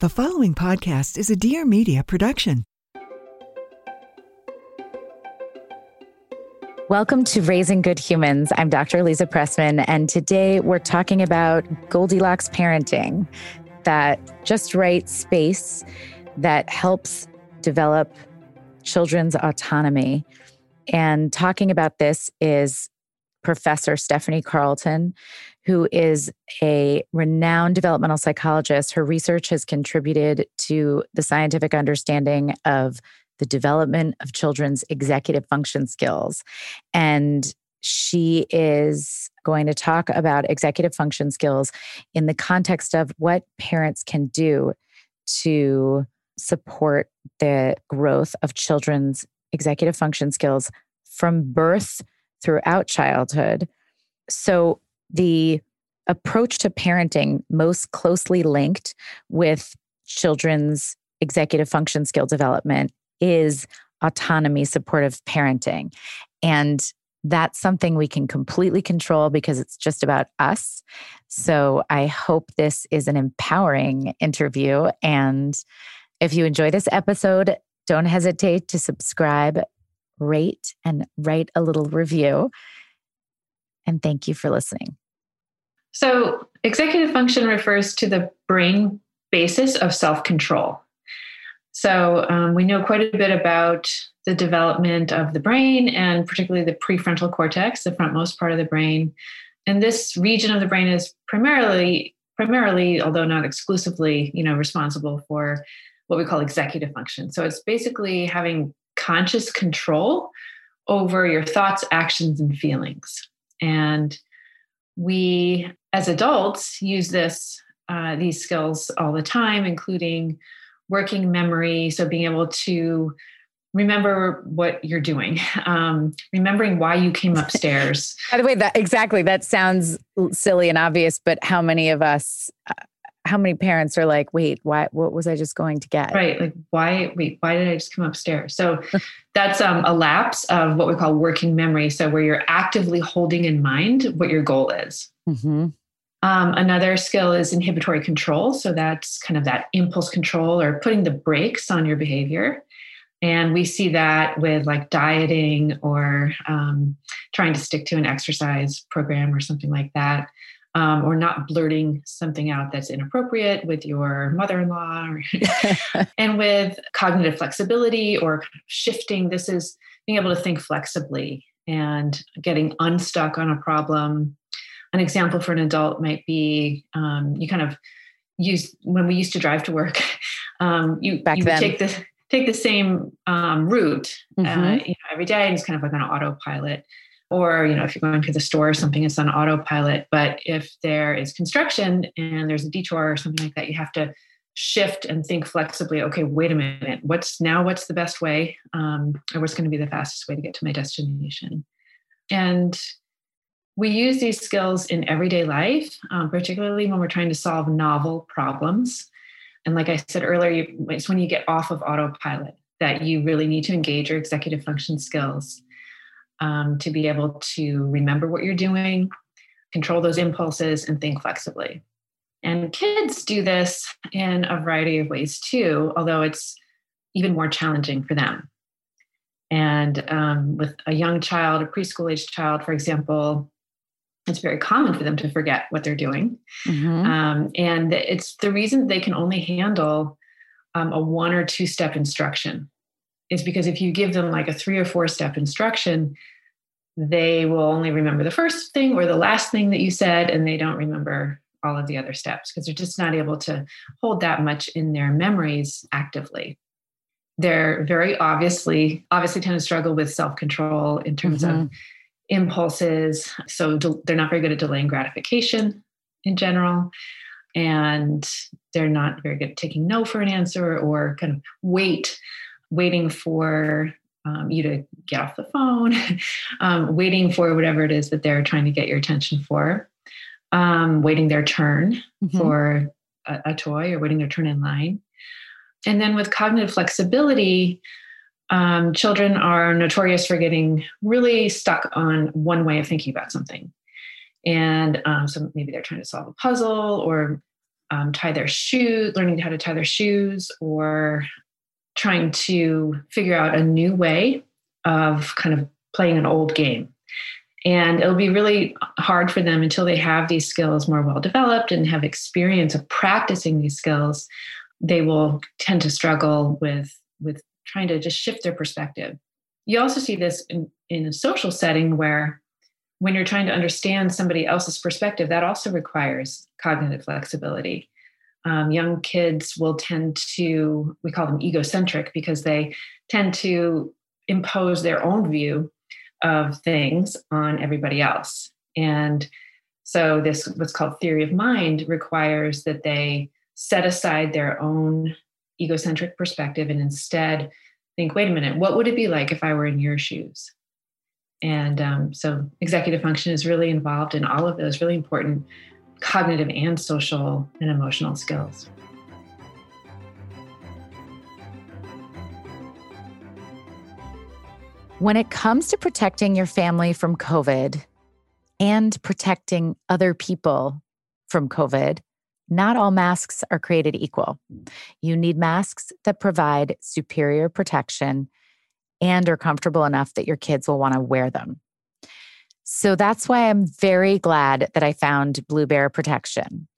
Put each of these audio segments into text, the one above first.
The following podcast is a Dear Media production. Welcome to Raising Good Humans. I'm Dr. Aliza Pressman, and today we're talking about Goldilocks parenting, that just right space that helps develop children's autonomy. And talking about this is Professor Stephanie Carlson, who is a renowned developmental psychologist. Her research has contributed to the scientific understanding of the development of children's executive function skills. And she is going to talk about executive function skills in the context of what parents can do to support the growth of children's executive function skills from birth throughout childhood. So, the approach to parenting most closely linked with children's executive function skill development is autonomy supportive parenting. And that's something we can completely control because it's just about us. So I hope this is an empowering interview. And if you enjoy this episode, don't hesitate to subscribe, rate, and write a little review. And thank you for listening. So, executive function refers to the brain basis of self control. So, um, we know quite a bit about the development of the brain and particularly the prefrontal cortex, the frontmost part of the brain. And this region of the brain is primarily, primarily, although not exclusively, you know, responsible for what we call executive function. So it's basically having conscious control over your thoughts, actions, and feelings. And we as adults use this uh, these skills all the time including working memory. So being able to remember what you're doing um, remembering why you came upstairs. By the way that exactly. That sounds silly and obvious but how many of us uh, how many parents are like wait why what was i just going to get? Right like why wait why did i just come upstairs? So that's um, a lapse of what we call working memory so where you're actively holding in mind what your goal is. Mm-hmm. um, another skill is inhibitory control so that's kind of that impulse control or putting the brakes on your behavior. And we see that with like dieting or um, trying to stick to an exercise program or something like that um, or not blurting something out that's inappropriate with your mother-in-law and with cognitive flexibility or shifting this is being able to think flexibly and getting unstuck on a problem an example for an adult might be um, you kind of use when we used to drive to work um, you, Back you then. take the take the same um, route uh, mm-hmm. uh, you know, every day and it's kind of like an autopilot or you know if you're going to the store or something it's on autopilot. But if there is construction and there's a detour or something like that you have to shift and think flexibly okay wait a minute what's now what's the best way? Um, or what's going to be the fastest way to get to my destination? And we use these skills in everyday life um, particularly when we're trying to solve novel problems. And like i said earlier it's when you get off of autopilot that you really need to engage your executive function skills um, to be able to remember what you're doing, control those impulses, and think flexibly. And kids do this in a variety of ways too, although it's even more challenging for them. And um, with a young child, a preschool age child, for example, it's very common for them to forget what they're doing. Mm-hmm. Um, and it's the reason they can only handle um, a one or two step instruction is because if you give them like a three or four step instruction, they will only remember the first thing or the last thing that you said, and they don't remember all of the other steps because they're just not able to hold that much in their memories actively. They're very obviously, obviously tend to struggle with self control in terms mm-hmm. of impulses. So they're not very good at delaying gratification in general. and they're not very good at taking no for an answer or kind of wait, waiting for um, you to get off the phone, um, waiting for whatever it is that they're trying to get your attention for, um, waiting their turn mm-hmm. for a, a, toy or waiting their turn in line. And then with cognitive flexibility, um, children are notorious for getting really stuck on one way of thinking about something. And um, so maybe they're trying to solve a puzzle or um, tie their shoes, learning how to tie their shoes, or trying to figure out a new way of kind of playing an old game. And it'll be really hard for them until they have these skills more well developed and have experience of practicing these skills. They will tend to struggle with, with trying to just shift their perspective. You also see this in, in a social setting where when you're trying to understand somebody else's perspective, that also requires cognitive flexibility. Um, young kids will tend to, we call them egocentric because they tend to impose their own view of things on everybody else. And so, this, what's called theory of mind, requires that they set aside their own egocentric perspective and instead think, wait a minute, what would it be like if I were in your shoes? And um, so executive function is really involved in all of those really important cognitive and social and emotional skills. When it comes to protecting your family from COVID and protecting other people from COVID, not all masks are created equal. You need masks that provide superior protection and are comfortable enough that your kids will want to wear them. So that's why I'm very glad that I found Blue Bear Protection.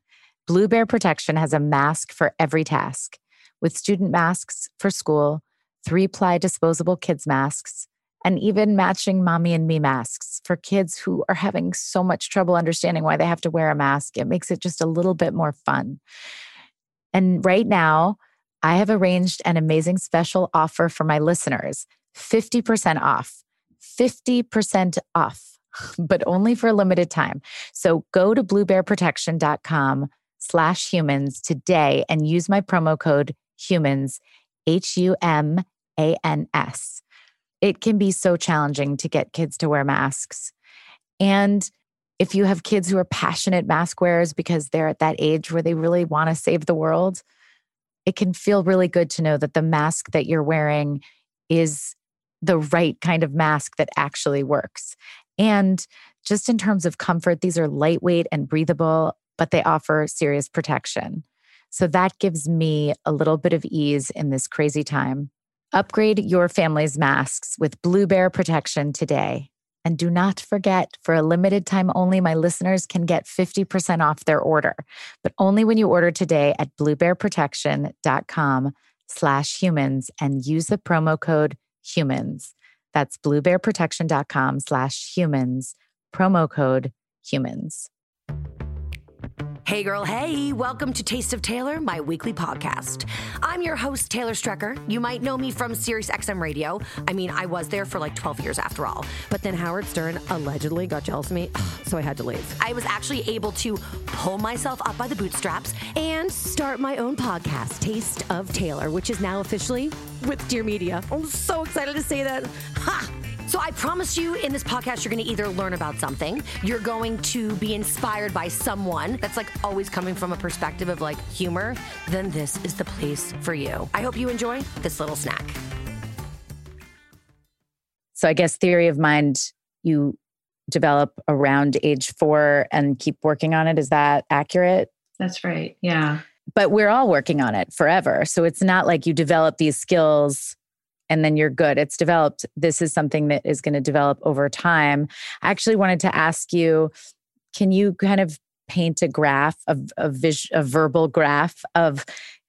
Blue Bear Protection has a mask for every task, with student masks for school, three ply disposable kids' masks, and even matching mommy and me masks for kids who are having so much trouble understanding why they have to wear a mask. It makes it just a little bit more fun. And right now, I have arranged an amazing special offer for my listeners 50% off. 50% off, but only for a limited time. So go to bluebearprotection.com slash humans today and use my promo code humans, H U M A N S. It can be so challenging to get kids to wear masks. And if you have kids who are passionate mask wearers because they're at that age where they really want to save the world, it can feel really good to know that the mask that you're wearing is the right kind of mask that actually works. And just in terms of comfort, these are lightweight and breathable, but they offer serious protection. So that gives me a little bit of ease in this crazy time. Upgrade your family's masks with Blue Bear protection today. And do not forget, for a limited time only, my listeners can get 50% off their order, but only when you order today at bluebearprotection.com slash humans and use the promo code humans. That's bluebearprotection.com slash humans, promo code humans. Hey, girl, hey, welcome to Taste of Taylor, my weekly podcast. I'm your host, Taylor Strecker. You might know me from Sirius XM Radio. I mean, I was there for like 12 years after all. But then Howard Stern allegedly got jealous of me, so I had to leave. I was actually able to pull myself up by the bootstraps and start my own podcast, Taste of Taylor, which is now officially with Dear Media. I'm so excited to say that. Ha! So I promise you in this podcast, you're going to either learn about something, you're going to be inspired by someone that's like always coming from a perspective of like humor, then this is the place for you. I hope you enjoy this little snack. So I guess theory of mind, you develop around age four and keep working on it. Is that accurate? That's right. Yeah. But we're all working on it forever. So it's not like you develop these skills and then you're good. It's developed. This is something that is going to develop over time. I actually wanted to ask you can you kind of paint a graph, a, a, vis, a verbal graph of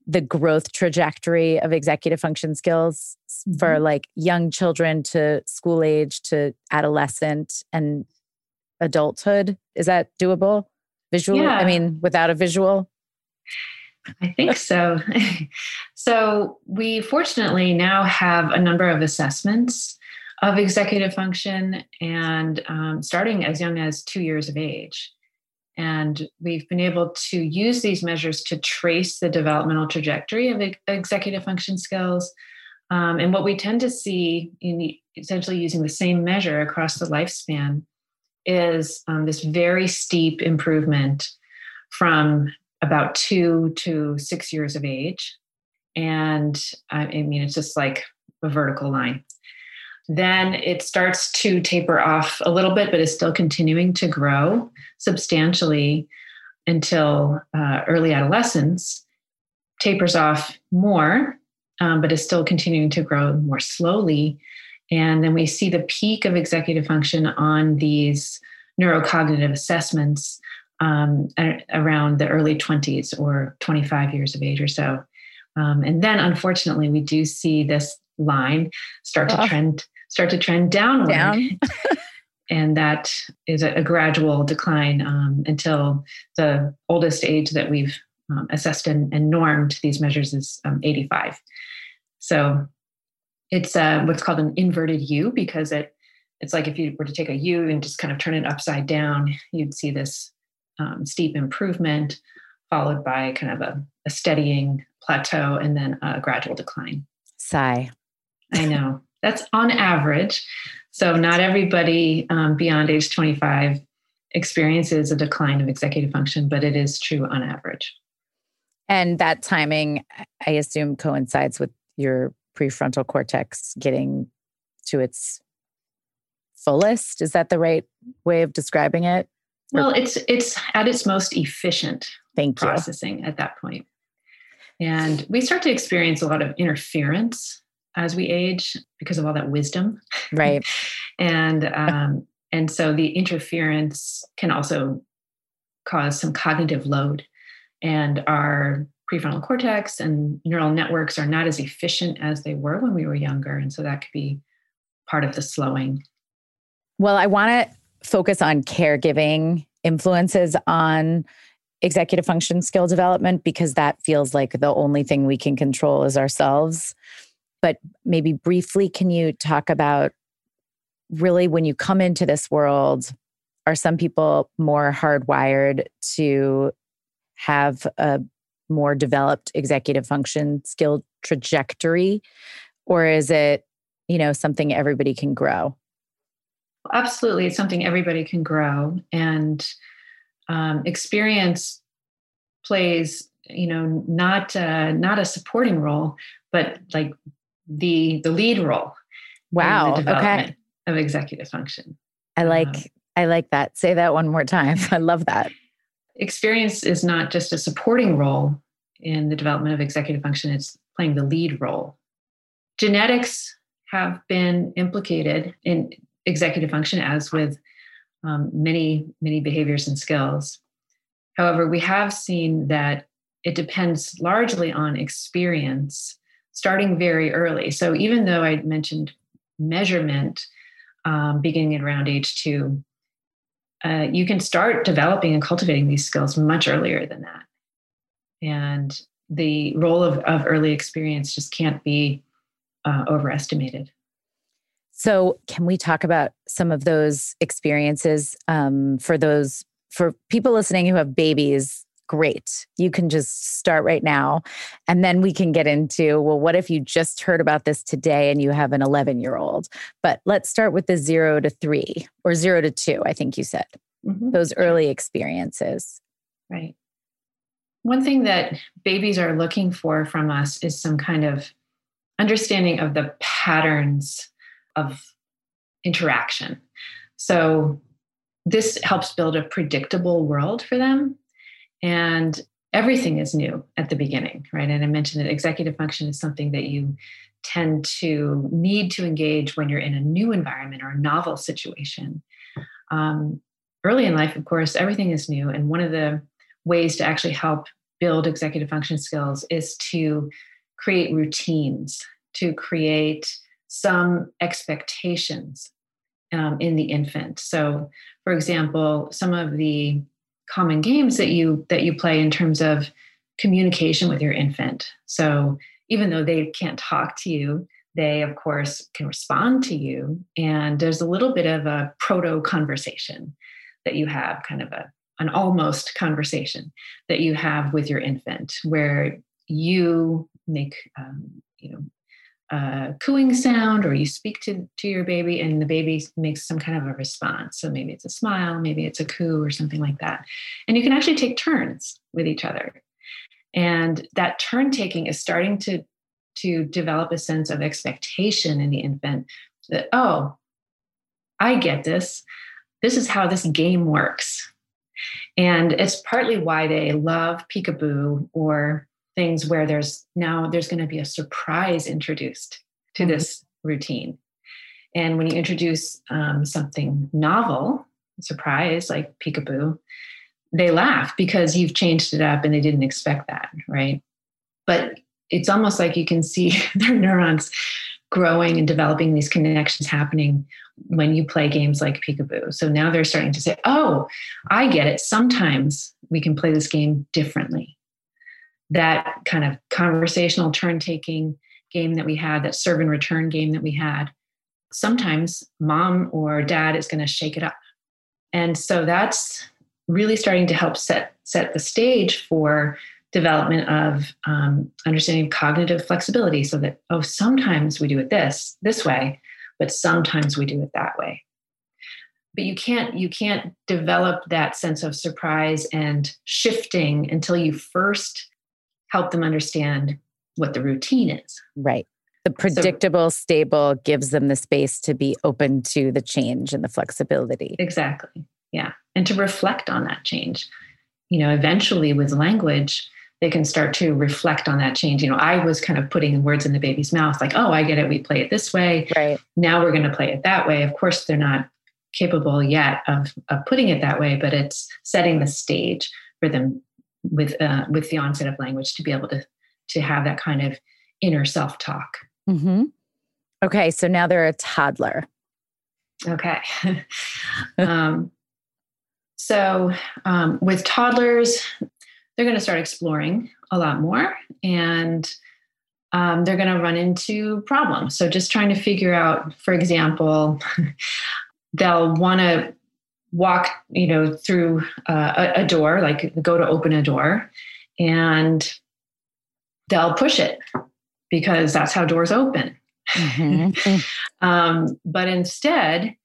the growth trajectory of executive function skills mm-hmm. for like young children to school age to adolescent and adulthood? Is that doable? Visual? Yeah. I mean, without a visual? I think so. so, we fortunately now have a number of assessments of executive function and um, starting as young as two years of age. And we've been able to use these measures to trace the developmental trajectory of executive function skills. Um, and what we tend to see in the, essentially using the same measure across the lifespan is um, this very steep improvement from about two to six years of age. And I mean, it's just like a vertical line. Then it starts to taper off a little bit, but is still continuing to grow substantially until uh, early adolescence, tapers off more, um, but is still continuing to grow more slowly. And then we see the peak of executive function on these neurocognitive assessments um, around the early 20s or 25 years of age or so. Um, and then unfortunately, we do see this line start to oh. trend start to trend downward. Down. and that is a, a gradual decline um, until the oldest age that we've um, assessed and, and, normed these measures is um, 85. So it's uh, what's called an inverted U because it it's like if you were to take a U and just kind of turn it upside down, you'd see this um, steep improvement followed by kind of a, a steadying plateau and then a gradual decline. Sigh. I know. That's on average. So, not everybody um, beyond age 25 experiences a decline of executive function, but it is true on average. And that timing, I assume, coincides with your prefrontal cortex getting to its fullest. Is that the right way of describing it? Well, it's it's at its most efficient Thank processing you. at that point. And we start to experience a lot of interference as we age because of all that wisdom. Right. and um, and so the interference can also cause some cognitive load. And our prefrontal cortex and neural networks are not as efficient as they were when we were younger. And so that could be part of the slowing. Well, I want to focus on caregiving influences on executive function skill development because that feels like the only thing we can control is ourselves. But maybe briefly, can you talk about really when you come into this world, are some people more hardwired to have a more developed executive function skill trajectory? Or is it, you know, something everybody can grow? Absolutely. It's something everybody can grow. And um, experience plays, you know, not uh, not a supporting role, but like the the lead role. Wow. okay. Of executive function. I like um, I like that. Say that one more time. I love that. Experience is not just a supporting role in the development of executive function, it's playing the lead role. Genetics have been implicated in executive function, as with um, many, many behaviors and skills. However, we have seen that it depends largely on experience starting very early. So even though I mentioned measurement um, beginning around age two, uh, you can start developing and cultivating these skills much earlier than that. And the role of, of early experience just can't be uh, overestimated. So, can we talk about some of those experiences um, for those for people listening who have babies great. You can just start right now. And then we can get into well, what if you just heard about this today and you have an 11 year old? But let's start with the zero to three or zero to two, I think you said, mm-hmm. those early experiences. Right. One thing that babies are looking for from us is some kind of understanding of the patterns of interaction. So, this helps build a predictable world for them and everything is new at the beginning, right? And I mentioned that executive function is something that you tend to need to engage when you're in a new environment or a novel situation. Um, early in life, of course, everything is new. And one of the ways to actually help build executive function skills is to create routines, to create some expectations um, in the infant. So, for example, some of the common games that you that you play in terms of communication with your infant so even though they can't talk to you they of course can respond to you and there's a little bit of a proto conversation that you have kind of a an almost conversation that you have with your infant where you make um, you know a cooing sound or you speak to, to your baby and the baby makes some kind of a response. So maybe it's a smile maybe it's a coo or something like that. And you can actually take turns with each other. And that turn taking is starting to to develop a sense of expectation in the infant that oh i get this. This is how this game works. And it's partly why they love peekaboo or things where there's now there's going to be a surprise introduced to mm-hmm. this routine. And when you introduce um, something novel surprise like peekaboo they laugh because you've changed it up and they didn't expect that right? But it's almost like you can see their neurons growing and developing these connections happening when you play games like peekaboo. So now they're starting to say oh i get it. Sometimes we can play this game differently that kind of conversational turn taking game that we had, that serve and return game that we had, sometimes mom or dad is going to shake it up. And so that's really starting to help set set the stage for development of um, understanding cognitive flexibility so that oh sometimes we do it this this way but sometimes we do it that way but you can't you can't develop that sense of surprise and shifting until you first help them understand what the routine is. Right. The predictable, so, stable gives them the space to be open to the change and the flexibility. Exactly. Yeah. And to reflect on that change. You know, eventually with language, they can start to reflect on that change. You know, I was kind of putting words in the baby's mouth, like, oh, I get it. We play it this way. Right. Now we're going to play it that way. Of course, they're not capable yet of, of putting it that way, but it's setting the stage for them with uh, with the onset of language to be able to to have that kind of inner self talk. Mm-hmm. Okay, so now they're a toddler. Okay. um, so um, with toddlers, they're going to start exploring a lot more and um, they're going to run into problems. So just trying to figure out, for example, they'll want to walk you know through uh, a, a, door like go to open a door and they'll push it because that's how doors open. Mm-hmm. um, but instead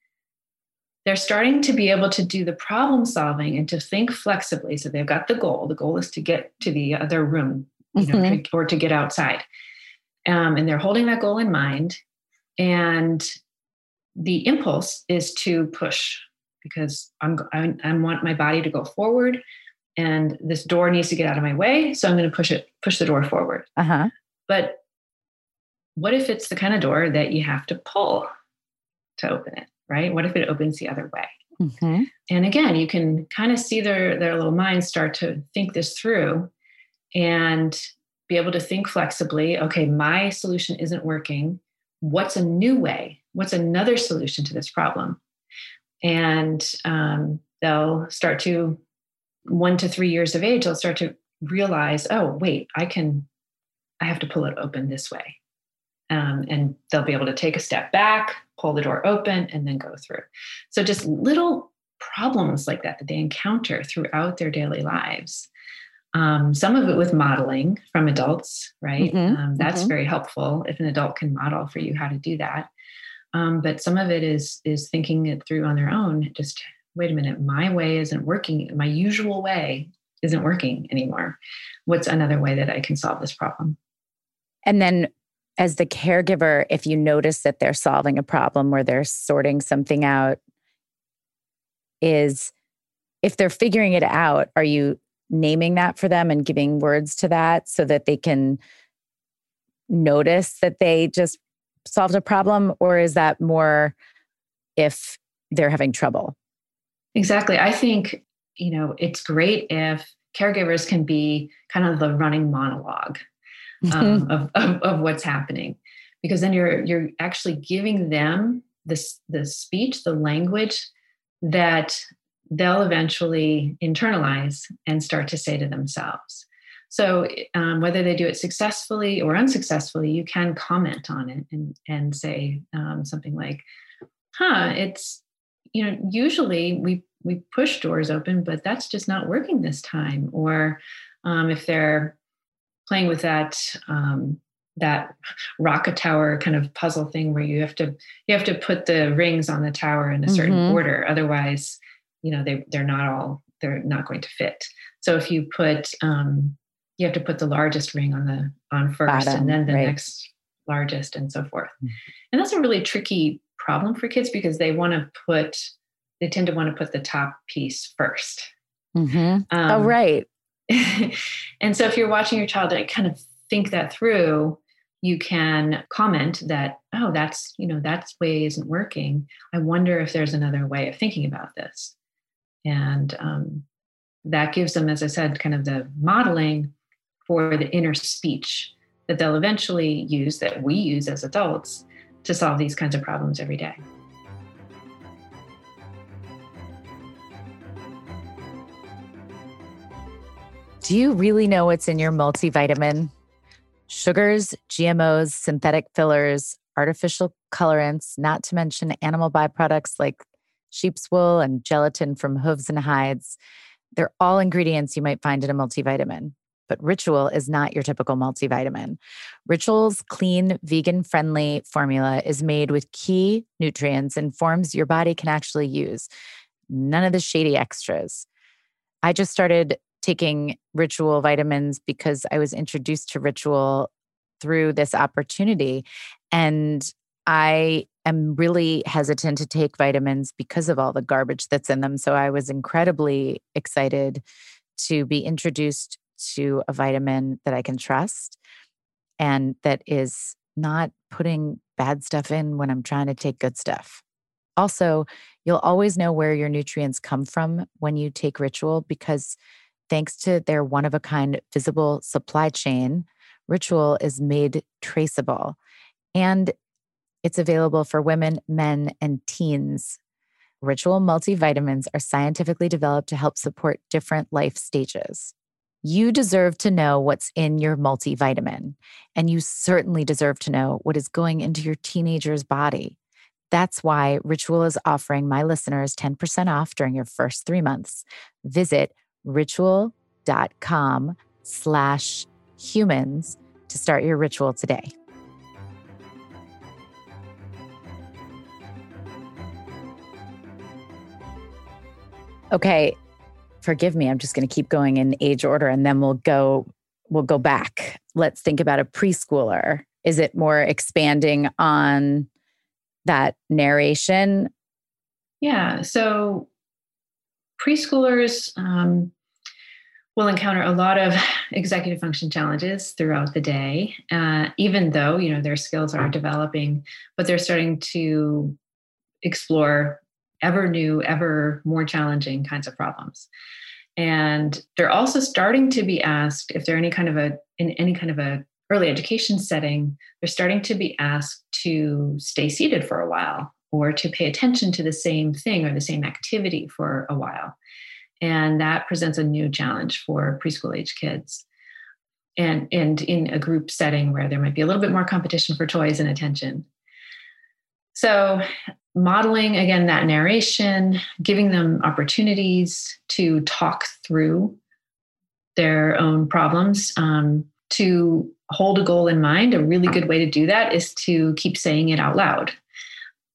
they're starting to be able to do the problem solving and to think flexibly. So they've got the goal. The goal is to get to the other room you know, mm-hmm. or to get outside. Um, and they're holding that goal in mind and the impulse is to push because I'm, I, I want my body to go forward and this door needs to get out of my way. So I'm going to push it, push the door forward. Uh-huh. But what if it's the kind of door that you have to pull to open it, right? What if it opens the other way? Mm-hmm. And again, you can kind of see their, their little minds start to think this through and be able to think flexibly. Okay, my solution isn't working. What's a new way? What's another solution to this problem? And um, they'll start to one to three years of age they'll start to realize oh wait i can i have to pull it open this way. Um, and they'll be able to take a step back pull the door open and then go through. So just little problems like that that they encounter throughout their daily lives. Um, some of it with modeling from adults right? Mm-hmm, um, that's mm-hmm. very helpful. If an adult can model for you how to do that um, but some of it is is thinking it through on their own just wait a minute my way isn't working my usual way isn't working anymore. What's another way that i can solve this problem? And then as the caregiver if you notice that they're solving a problem or they're sorting something out is if they're figuring it out are you naming that for them and giving words to that so that they can notice that they just solved a problem or is that more if they're having trouble? Exactly. I think you know it's great if caregivers can be kind of the running monologue um, mm-hmm. of, of, of, what's happening because then you're you're actually giving them this the speech the language that they'll eventually internalize and start to say to themselves so um, whether they do it successfully or unsuccessfully, you can comment on it and and say um, something like, "Huh, it's you know usually we we push doors open, but that's just not working this time. Or um, if they're playing with that um, that rocket tower kind of puzzle thing where you have to you have to put the rings on the tower in a certain mm-hmm. order, otherwise, you know they they're not all they're not going to fit. So if you put um, you have to put the largest ring on the on first, Bottom, and then the right. next largest, and so forth. Mm-hmm. And that's a really tricky problem for kids because they want to put they tend to want to put the top piece 1st mm-hmm. Oh, um, oh, right. and so if you're watching your child like, kind of think that through, you can comment that, oh, that's, you know, that way isn't working. I wonder if there's another way of thinking about this. And um, that gives them, as I said, kind of the modeling for the inner speech that they'll eventually use, that we use as adults to solve these kinds of problems every day. Do you really know what's in your multivitamin? Sugars, GMOs, synthetic fillers, artificial colorants, not to mention animal byproducts like sheep's wool and gelatin from hooves and hides. They're all ingredients you might find in a multivitamin. But Ritual is not your typical multivitamin. Ritual's clean, vegan friendly formula is made with key nutrients and forms your body can actually use. None of the shady extras. I just started taking ritual vitamins because I was introduced to ritual through this opportunity. And I am really hesitant to take vitamins because of all the garbage that's in them. So I was incredibly excited to be introduced to a vitamin that I can trust and that is not putting bad stuff in when I'm trying to take good stuff. Also, you'll always know where your nutrients come from when you take ritual because Thanks to their one of a kind visible supply chain, Ritual is made traceable and it's available for women, men, and teens. Ritual multivitamins are scientifically developed to help support different life stages. You deserve to know what's in your multivitamin, and you certainly deserve to know what is going into your teenager's body. That's why Ritual is offering my listeners 10% off during your first three months. Visit ritual.com slash humans to start your ritual today. Okay, forgive me. I'm just going to keep going in age order and then we'll go we'll go back. Let's think about a preschooler. Is it more expanding on that narration? Yeah, so preschoolers um, will encounter a lot of executive function challenges throughout the day, uh, even though you know their skills are developing, but they're starting to explore ever new, ever more challenging kinds of problems. And they're also starting to be asked if they're any kind of a in any kind of a early education setting, they're starting to be asked to stay seated for a while or to pay attention to the same thing or the same activity for a while. And that presents a new challenge for preschool age kids. And, and in a group setting where there might be a little bit more competition for toys and attention. So, modeling again that narration, giving them opportunities to talk through their own problems, um, to hold a goal in mind. A really good way to do that is to keep saying it out loud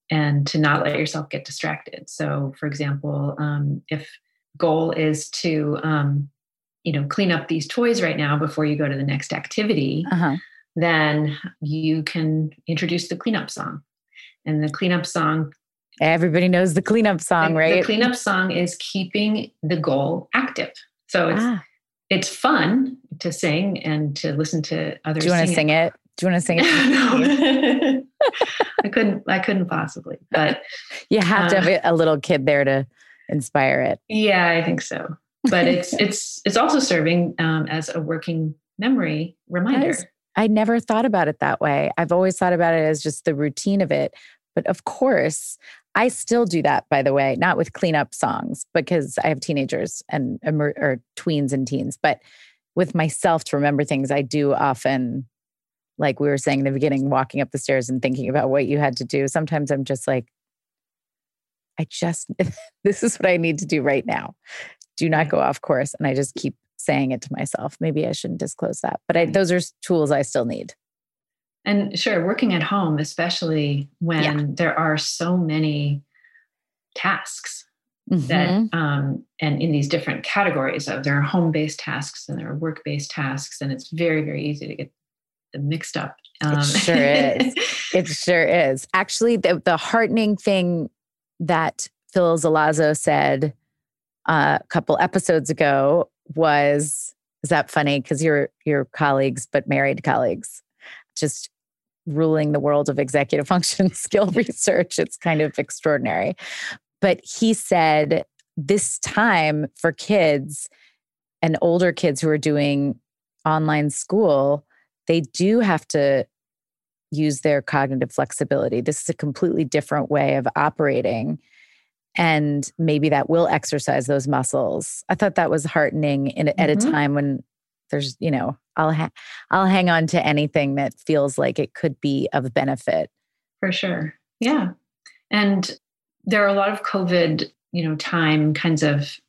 and to not let yourself get distracted. So, for example, um, if goal is to um, you know clean up these toys right now before you go to the next activity, uh-huh. then you can introduce the cleanup song, and the cleanup song. Everybody knows the cleanup song, the, right? The cleanup song is keeping the goal active. So it's ah. it's fun to sing and to listen to others. Do you want to sing it? Do you want to sing it? I couldn't. I couldn't possibly. But you have to have uh, a little kid there to inspire it. Yeah, I think so. But it's it's it's also serving um, as a working memory reminder. Is, I never thought about it that way. I've always thought about it as just the routine of it. But of course, I still do that, by the way, not with cleanup songs because I have teenagers and or tweens and teens, but with myself to remember things, I do often like we were saying in the beginning, walking up the stairs and thinking about what you had to do. Sometimes I'm just like, I just, this is what I need to do right now. Do not go off course. And I just keep saying it to myself. Maybe I shouldn't disclose that, but I, those are tools I still need. And sure, working at home, especially when yeah. there are so many tasks mm-hmm. that, um, and in these different categories of there are home based tasks and there are work based tasks, and it's very, very easy to get them mixed up. Um, it sure is. it sure is. Actually, the, the heartening thing that Phil Zelazo said uh, a couple episodes ago was is that funny because you're your colleagues but married colleagues just ruling the world of executive function skill research it's kind of extraordinary but he said this time for kids and older kids who are doing online school they do have to use their cognitive flexibility. This is a completely different way of operating. And maybe that will exercise those muscles. I thought that was heartening in, mm-hmm. at a mm-hmm. time when there's, you know, I'll ha- I'll hang on to anything that feels like it could be of benefit. For sure. Yeah. And there are a lot of COVID, you know, time kinds of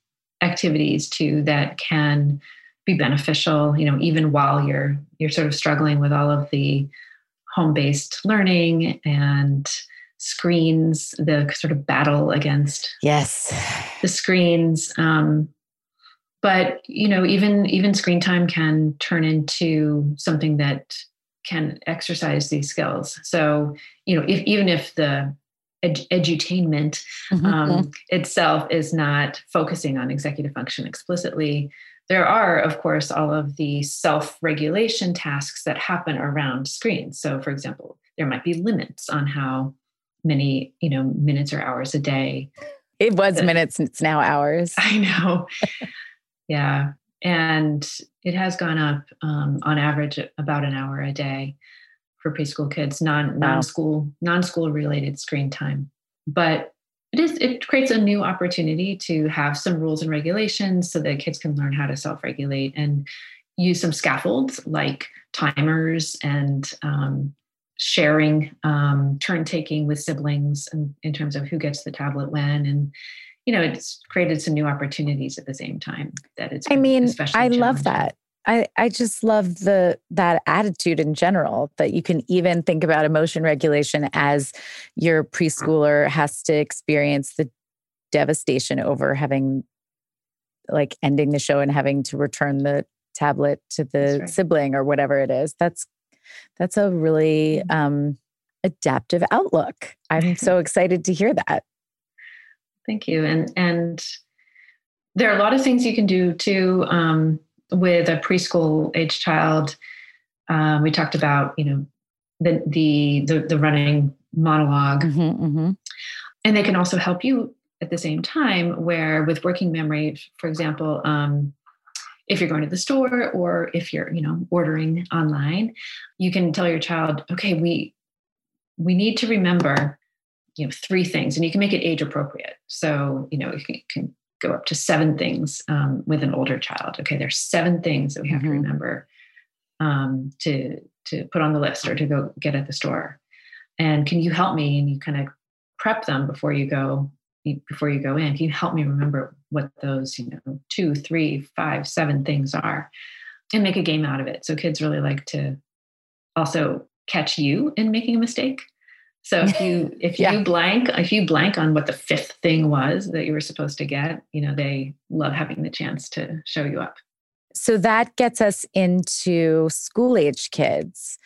activities too that can be beneficial, you know, even while you're you're sort of struggling with all of the home-based learning and screens, the sort of battle against yes the screens. Um, but you know, even even screen time can turn into something that can exercise these skills. So you know, if, even if the ed- edutainment mm-hmm. um, itself is not focusing on executive function explicitly, there are, of course, all of the self regulation tasks that happen around screens. So, for example, there might be limits on how many you know minutes or hours a day. It was minutes it's now hours. I know. Yeah. And it has gone up um, on average about an hour a day for preschool kids non non-school non-school related screen time. But it is it creates a new opportunity to have some rules and regulations so that kids can learn how to self-regulate and use some scaffolds like timers and um, sharing um, turn taking with siblings and in terms of who gets the tablet when and you know it's created some new opportunities at the same time that it's i mean i love that I, I just love the that attitude in general that you can even think about emotion regulation as your preschooler has to experience the devastation over having like ending the show and having to return the tablet to the right. sibling or whatever it is. That's that's a really mm-hmm. um, adaptive outlook. I'm so excited to hear that. Thank you. And and there are a lot of things you can do too. Um, with a preschool age child, um, we talked about you know the the the, the running monolog mm-hmm, mm-hmm. and they can also help you at the same time. Where with working memory, for example, um, if you're going to the store or if you're you know ordering online, you can tell your child, okay, we we need to remember you know three things and you can make it age appropriate so you know you can go up to seven things um, with an older child. Okay, there's seven things that we have mm-hmm. to remember um, to to put on the list or to go get at the store. And can you help me? And you kind of prep them before you go before you go in. Can you help me remember what those you know two, three, five, seven things are, and make a game out of it. So kids really like to also catch you in making a mistake. So if you if yeah. you blank if you blank on what the fifth thing was that you were supposed to get, you know, they love having the chance to show you up. So that gets us into school age kids.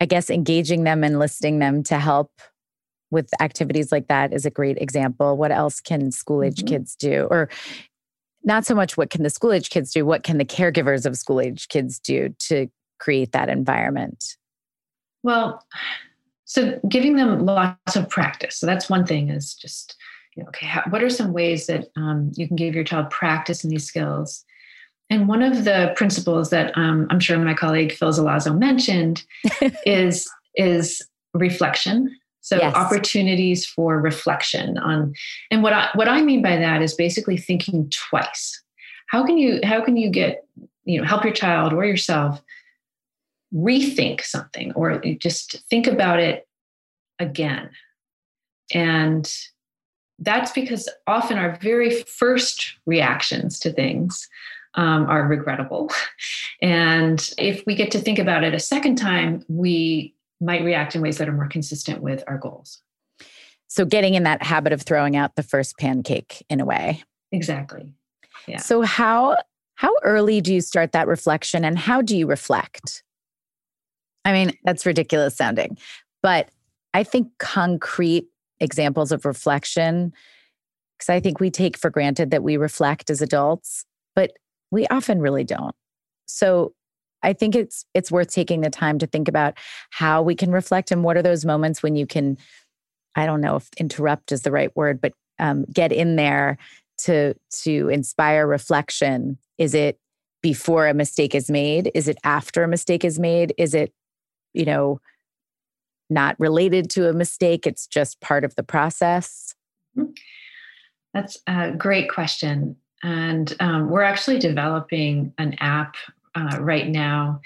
I guess engaging them and listing them to help with activities like that is a great example. What else can school age mm-hmm. kids do? Or not so much what can the school age kids do, what can the caregivers of school age kids do to create that environment? Well, so giving them lots of practice so that's one thing is just you know okay how, what are some ways that um, you can give your child practice in these skills and one of the principles that um, i'm sure my colleague phil zelazo mentioned is is reflection so yes. opportunities for reflection on and what i what i mean by that is basically thinking twice how can you how can you get you know help your child or yourself rethink something or just think about it again and that's because often our very first reactions to things um, are regrettable. And if we get to think about it a second time, we might react in ways that are more consistent with our goals. So, getting in that habit of throwing out the first pancake in a way. Exactly. Yeah. So, how how early do you start that reflection, and how do you reflect? I mean, that's ridiculous sounding, but I think concrete examples of reflection, because I think we take for granted that we reflect as adults, but we often really don't. So I think it's it's worth taking the time to think about how we can reflect and what are those moments when you can I don't know if interrupt is the right word, but um, get in there to to inspire reflection. Is it before a mistake is made? Is it after a mistake is made? Is it, you know, not related to a mistake? It's just part of the process. Mm-hmm. That's a great question. And um, we're actually developing an app uh, right now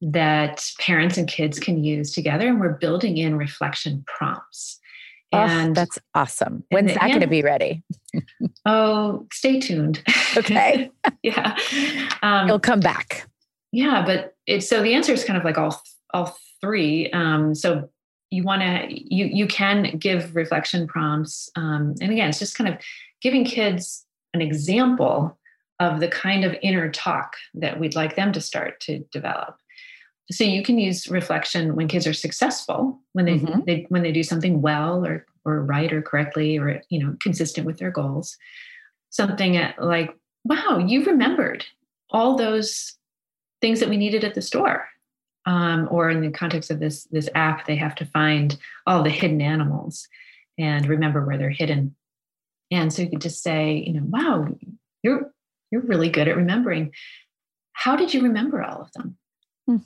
that parents and kids can use together. And we're building in reflection prompts. And oh, that's awesome. When's that going to be ready? oh, stay tuned. Okay. yeah. Um, It'll come back. Yeah, but it's so the answer is kind of like all all three. Um, so you want to you you can give reflection prompts, um, and again, it's just kind of giving kids an example of the kind of inner talk that we'd like them to start to develop. So you can use reflection when kids are successful, when they, mm-hmm. they when they do something well or or right or correctly or you know consistent with their goals. Something like, "Wow, you remembered all those things that we needed at the store." Um, or in the context of this this app, they have to find all the hidden animals and remember where they're hidden. And so you could just say, you know, wow, you're you're really good at remembering. How did you remember all of them? Hmm.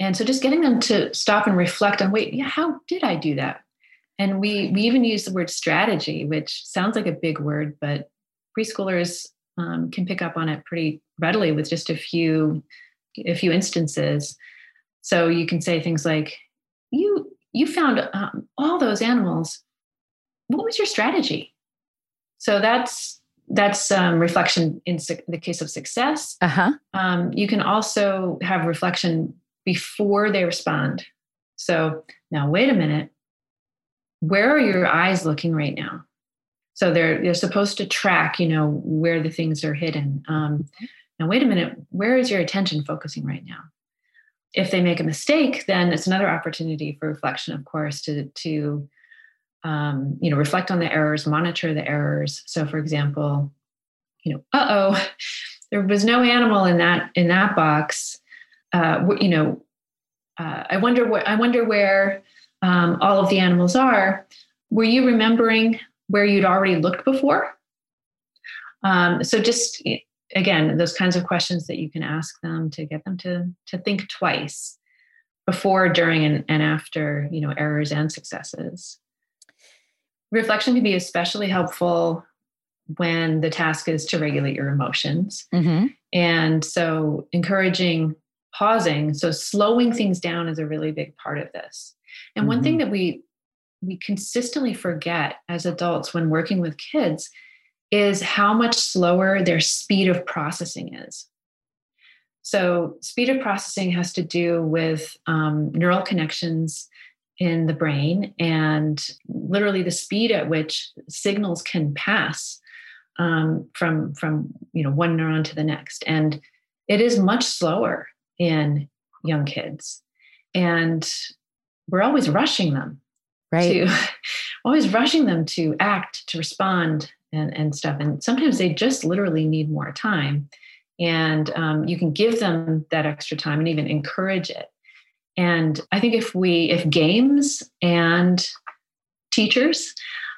And so just getting them to stop and reflect on, wait, yeah, how did I do that? And we we even use the word strategy, which sounds like a big word, but preschoolers um, can pick up on it pretty readily with just a few a few instances. So you can say things like, "You you found um, all those animals. What was your strategy?" So that's that's um, reflection in su- the case of success. Uh-huh. Um, you can also have reflection before they respond. So now, wait a minute. Where are your eyes looking right now? So they're they're supposed to track, you know, where the things are hidden. Um, now, wait a minute. Where is your attention focusing right now? If they make a mistake, then it's another opportunity for reflection, of course, to to um, you know reflect on the errors, monitor the errors. So, for example, you know, uh oh, there was no animal in that in that box. Uh, you know, uh, I wonder what I wonder where um, all of the animals are. Were you remembering where you'd already looked before? Um, so just again, those kinds of questions that you can ask them to get them to to think twice before, during, and, and after you know errors and successes. Reflection can be especially helpful when the task is to regulate your emotions. Mm-hmm. And so encouraging pausing, so slowing things down is a really big part of this. And mm-hmm. one thing mm-hmm. that we we consistently forget as adults when working with kids is how much slower their speed of processing is. So, speed of processing has to do with um, neural connections in the brain and literally the speed at which signals can pass um, from from you know one neuron to the next. And it is much slower in young kids. And we're always rushing them right. to always rushing them to act to respond and, and stuff. And sometimes they just literally need more time. And um, you can give them that extra time and even encourage it and i think if we if games and teachers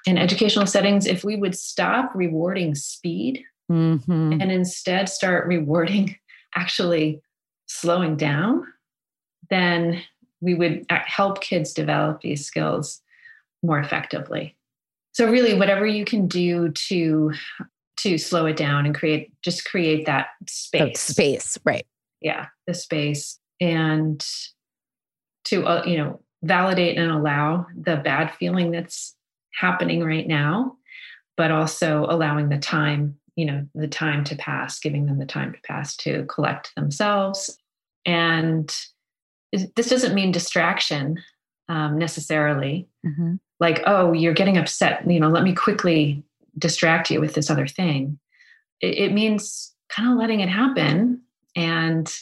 in educational settings if we would stop rewarding speed mm-hmm. and instead start rewarding actually slowing down then we would help kids develop these skills more effectively. So really whatever you can do to to slow it down and create just create that space. space right. Yeah the space. And to uh, you know validate and allow the bad feeling that's happening right now but also allowing the time, you know, the time to pass, giving them the time to pass to collect themselves. And this doesn't mean distraction um, necessarily. Mm-hmm. Like, oh, you're getting upset, you know, let me quickly distract you with this other thing. It, it means kind of letting it happen and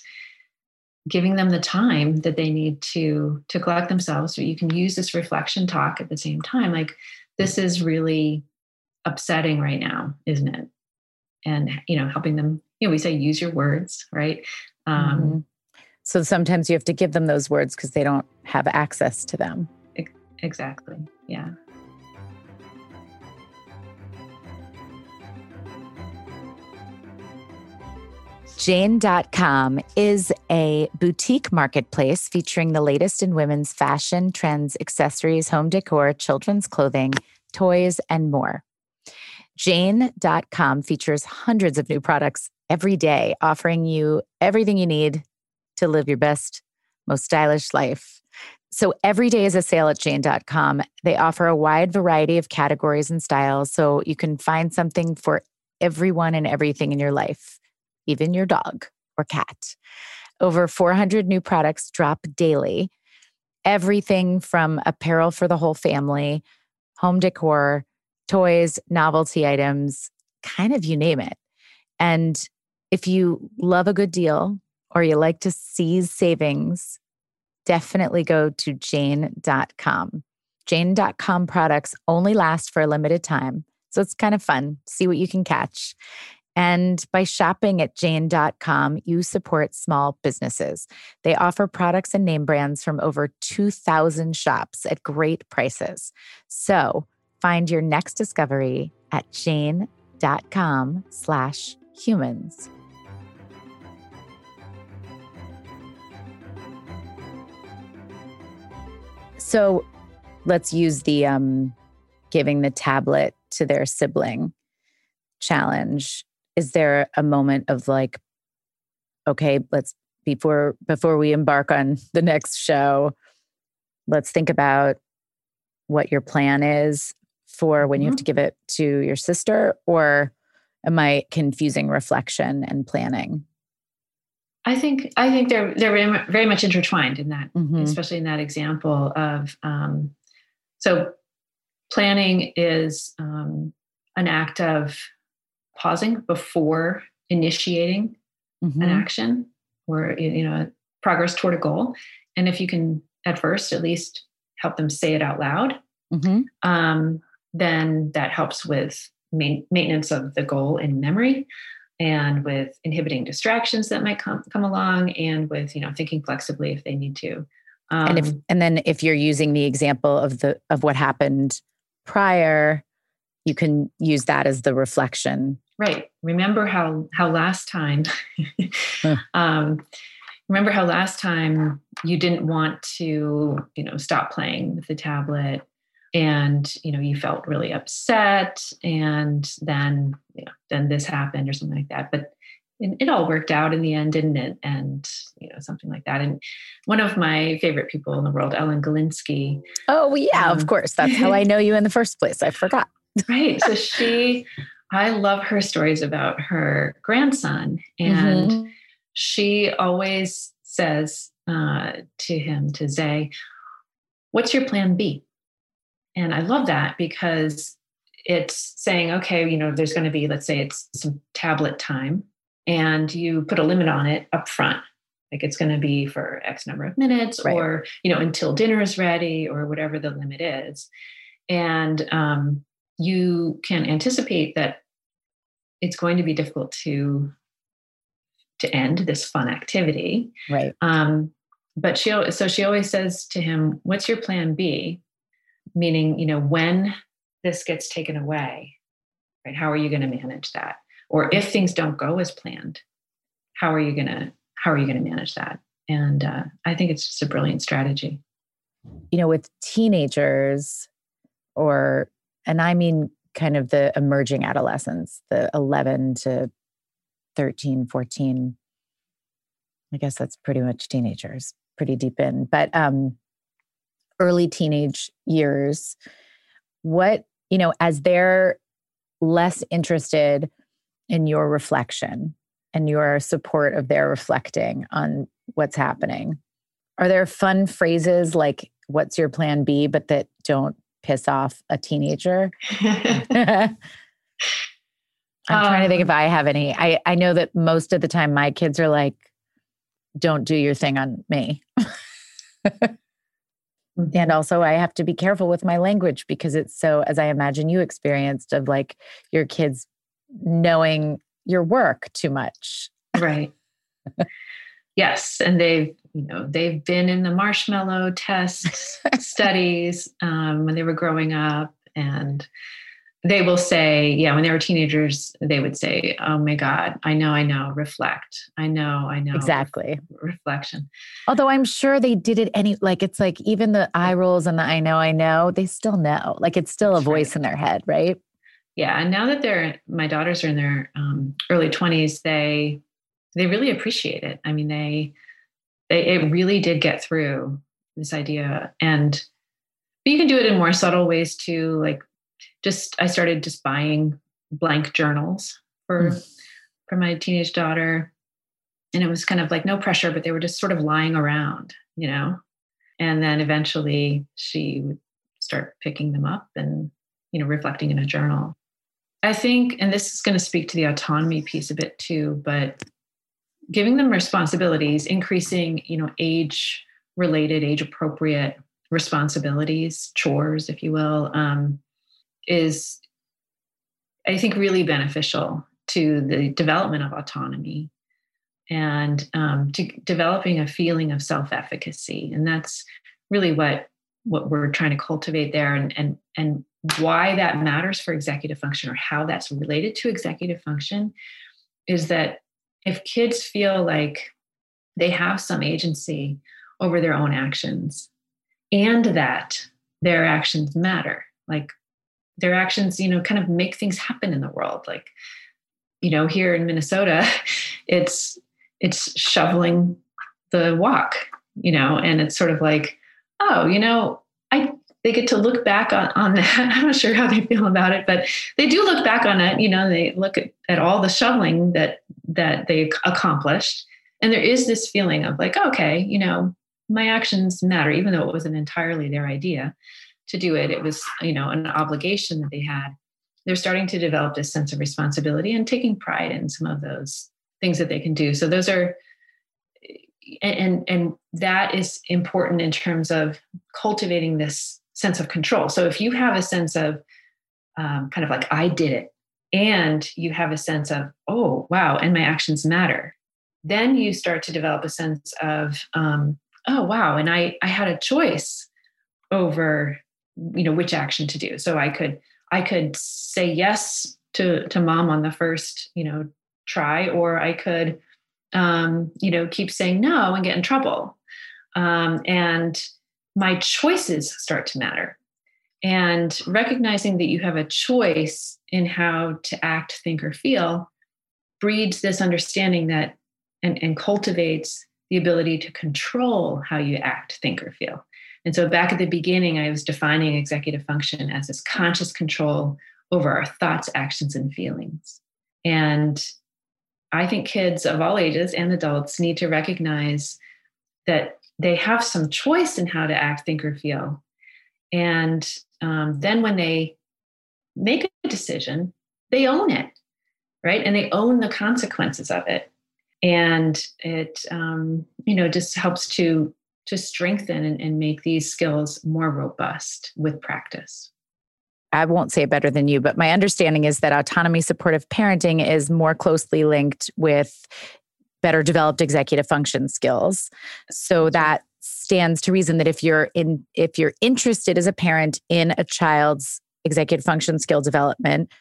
giving them the time that they need to to collect themselves. So you can use this reflection talk at the same time. Like this is really upsetting right now isn't it? And you know helping them you know we say use your words right? Um, mm-hmm. so sometimes you have to give them those words because they don't have access to them. Exactly. Yeah Jane.com is a boutique marketplace featuring the latest in women's fashion, trends, accessories, home decor, children's clothing, toys, and more. Jane.com features hundreds of new products every day, offering you everything you need to live your best, most stylish life. So every day is a sale at Jane.com. They offer a wide variety of categories and styles, so you can find something for everyone and everything in your life, even your dog or cat. Over 400 new products drop daily. Everything from apparel for the whole family, home decor, toys, novelty items, kind of you name it. And if you love a good deal or you like to seize savings, definitely go to jane.com. Jane.com products only last for a limited time. So it's kind of fun. See what you can catch. And by shopping at jane.com, you support small businesses. They offer products and name brands from over 2,000 shops at great prices. So find your next discovery at jane.com slash humans. So let's use the um, giving the tablet to their sibling challenge. Is there a moment of like, okay, let's before before we embark on the next show, let's think about what your plan is for when mm-hmm. you have mm-hmm. to give it to your sister, or am I confusing reflection and planning? I think I think they're they're very much intertwined in that, mm-hmm. especially in that example of um, so planning is um, an act of pausing before initiating mm-hmm. an action or you know progress toward a goal, and if you can at first at least help them say it out loud, mm-hmm. um, then that helps with main, maintenance of the goal in memory and with inhibiting distractions that might come come along and with you know thinking flexibly if they need to um, and if um, and then if you're using the example of the of what happened prior you can use that as the reflection. Right. Remember how how last time um, remember how last time you didn't want to you know stop playing with the tablet and you know you felt really upset and then you know then this happened or something like that. But it, it, all worked out in the end didn't it? And you know something like that. And one of my favorite people in the world ellen galinsky. Oh yeah um, of course. That's how i know you in the first place. I forgot right so she i love her stories about her grandson and mm-hmm. she always says uh, to him to zay what's your plan b and I love that because it's saying, okay, you know, there's going to be, let's say it's some tablet time, and you put a limit on it up front. Like it's going to be for X number of minutes right. or, you know, until dinner is ready or whatever the limit is. And um, you can anticipate that it's going to be difficult to to end this fun activity. Right. Um, but she so she always says to him, "What's your plan B?" meaning you know when this gets taken away right how are you going to manage that or if things don't go as planned how are you going to how are you going to manage that and uh, i think it's just a brilliant strategy you know with teenagers or and i mean kind of the emerging adolescents the 11 to 13 14 i guess that's pretty much teenagers pretty deep in but um early teenage years what you know as they're less interested in your reflection and your support of their reflecting on what's happening? Are there fun phrases like, what's your plan B, but that don't piss off a teenager? I'm trying to think if um. I have any. I, I know that most of the time my kids are like, don't do your thing on me. Mm-hmm. And also, I have to be careful with my language because it's so, as I imagine you experienced, of like your kids knowing your work too much. Right. yes. And they've, you know, they've been in the marshmallow test studies um, when they were growing up. And they will say, yeah, when they were teenagers, they would say, oh my God, I know, I know, reflect. I know, I know. Exactly. reflection. Although I'm sure they did it any, like, it's like even the eye rolls and the I know, I know, they still know. Like it's still That's a voice right. in their head, right? Yeah. And now that they're, my daughters are in their um, early 20s, they, they really appreciate it. I mean, they, they, it really did get through this idea. And you can do it in more subtle ways too, like just I started just buying blank journals for mm. for my teenage daughter and it was kind of like no pressure but they were just sort of lying around you know and then eventually she would start picking them up and you know reflecting in a journal i think and this is going to speak to the autonomy piece a bit too but giving them responsibilities increasing you know age related age appropriate responsibilities chores if you will um, is, I think, really beneficial to the development of autonomy and um, to developing a feeling of self-efficacy. And that's really what what we're trying to cultivate there and and and why that matters for executive function or how that's related to executive function is that if kids feel like they have some agency over their own actions and that their actions matter like their actions you know kind of make things happen in the world like you know here in minnesota it's it's shoveling the walk you know and it's sort of like oh you know i they get to look back on, on that. I'm not sure how they feel about it but they do look back on it you know they look at, at all the shoveling that that they accomplished and there is this feeling of like okay you know my actions matter even though it wasn't entirely their idea to do it. It was, you know, an obligation that they had. They're starting to develop this sense of responsibility and taking pride in some of those things that they can do. So those are and and that is important in terms of cultivating this sense of control. So if you have a sense of um, kind of like I did it, and you have a sense of oh wow, and my actions matter, then you start to develop a sense of um, oh wow, and I I had a choice over you know which action to do. So i could i could say yes to to mom on the first you know try or i could um you know keep saying no and get in trouble. Um and my choices start to matter. And recognizing that you have a choice in how to act think or feel breeds this understanding that and, and cultivates the ability to control how you act think or feel and so back at the beginning, I was defining executive function as this conscious control over our thoughts, actions, and feelings. And I think kids of all ages and adults need to recognize that they have some choice in how to act, think, or feel. And um, then when they make a decision, they own it, right? And they own the consequences of it. And it, um, you know, just helps to to strengthen and, and make these skills more robust with practice. I won't say it better than you, but my understanding is that autonomy supportive parenting is more closely linked with better developed executive function skills. So that stands to reason that if you're in if you're interested as a parent in a child's executive function skill development,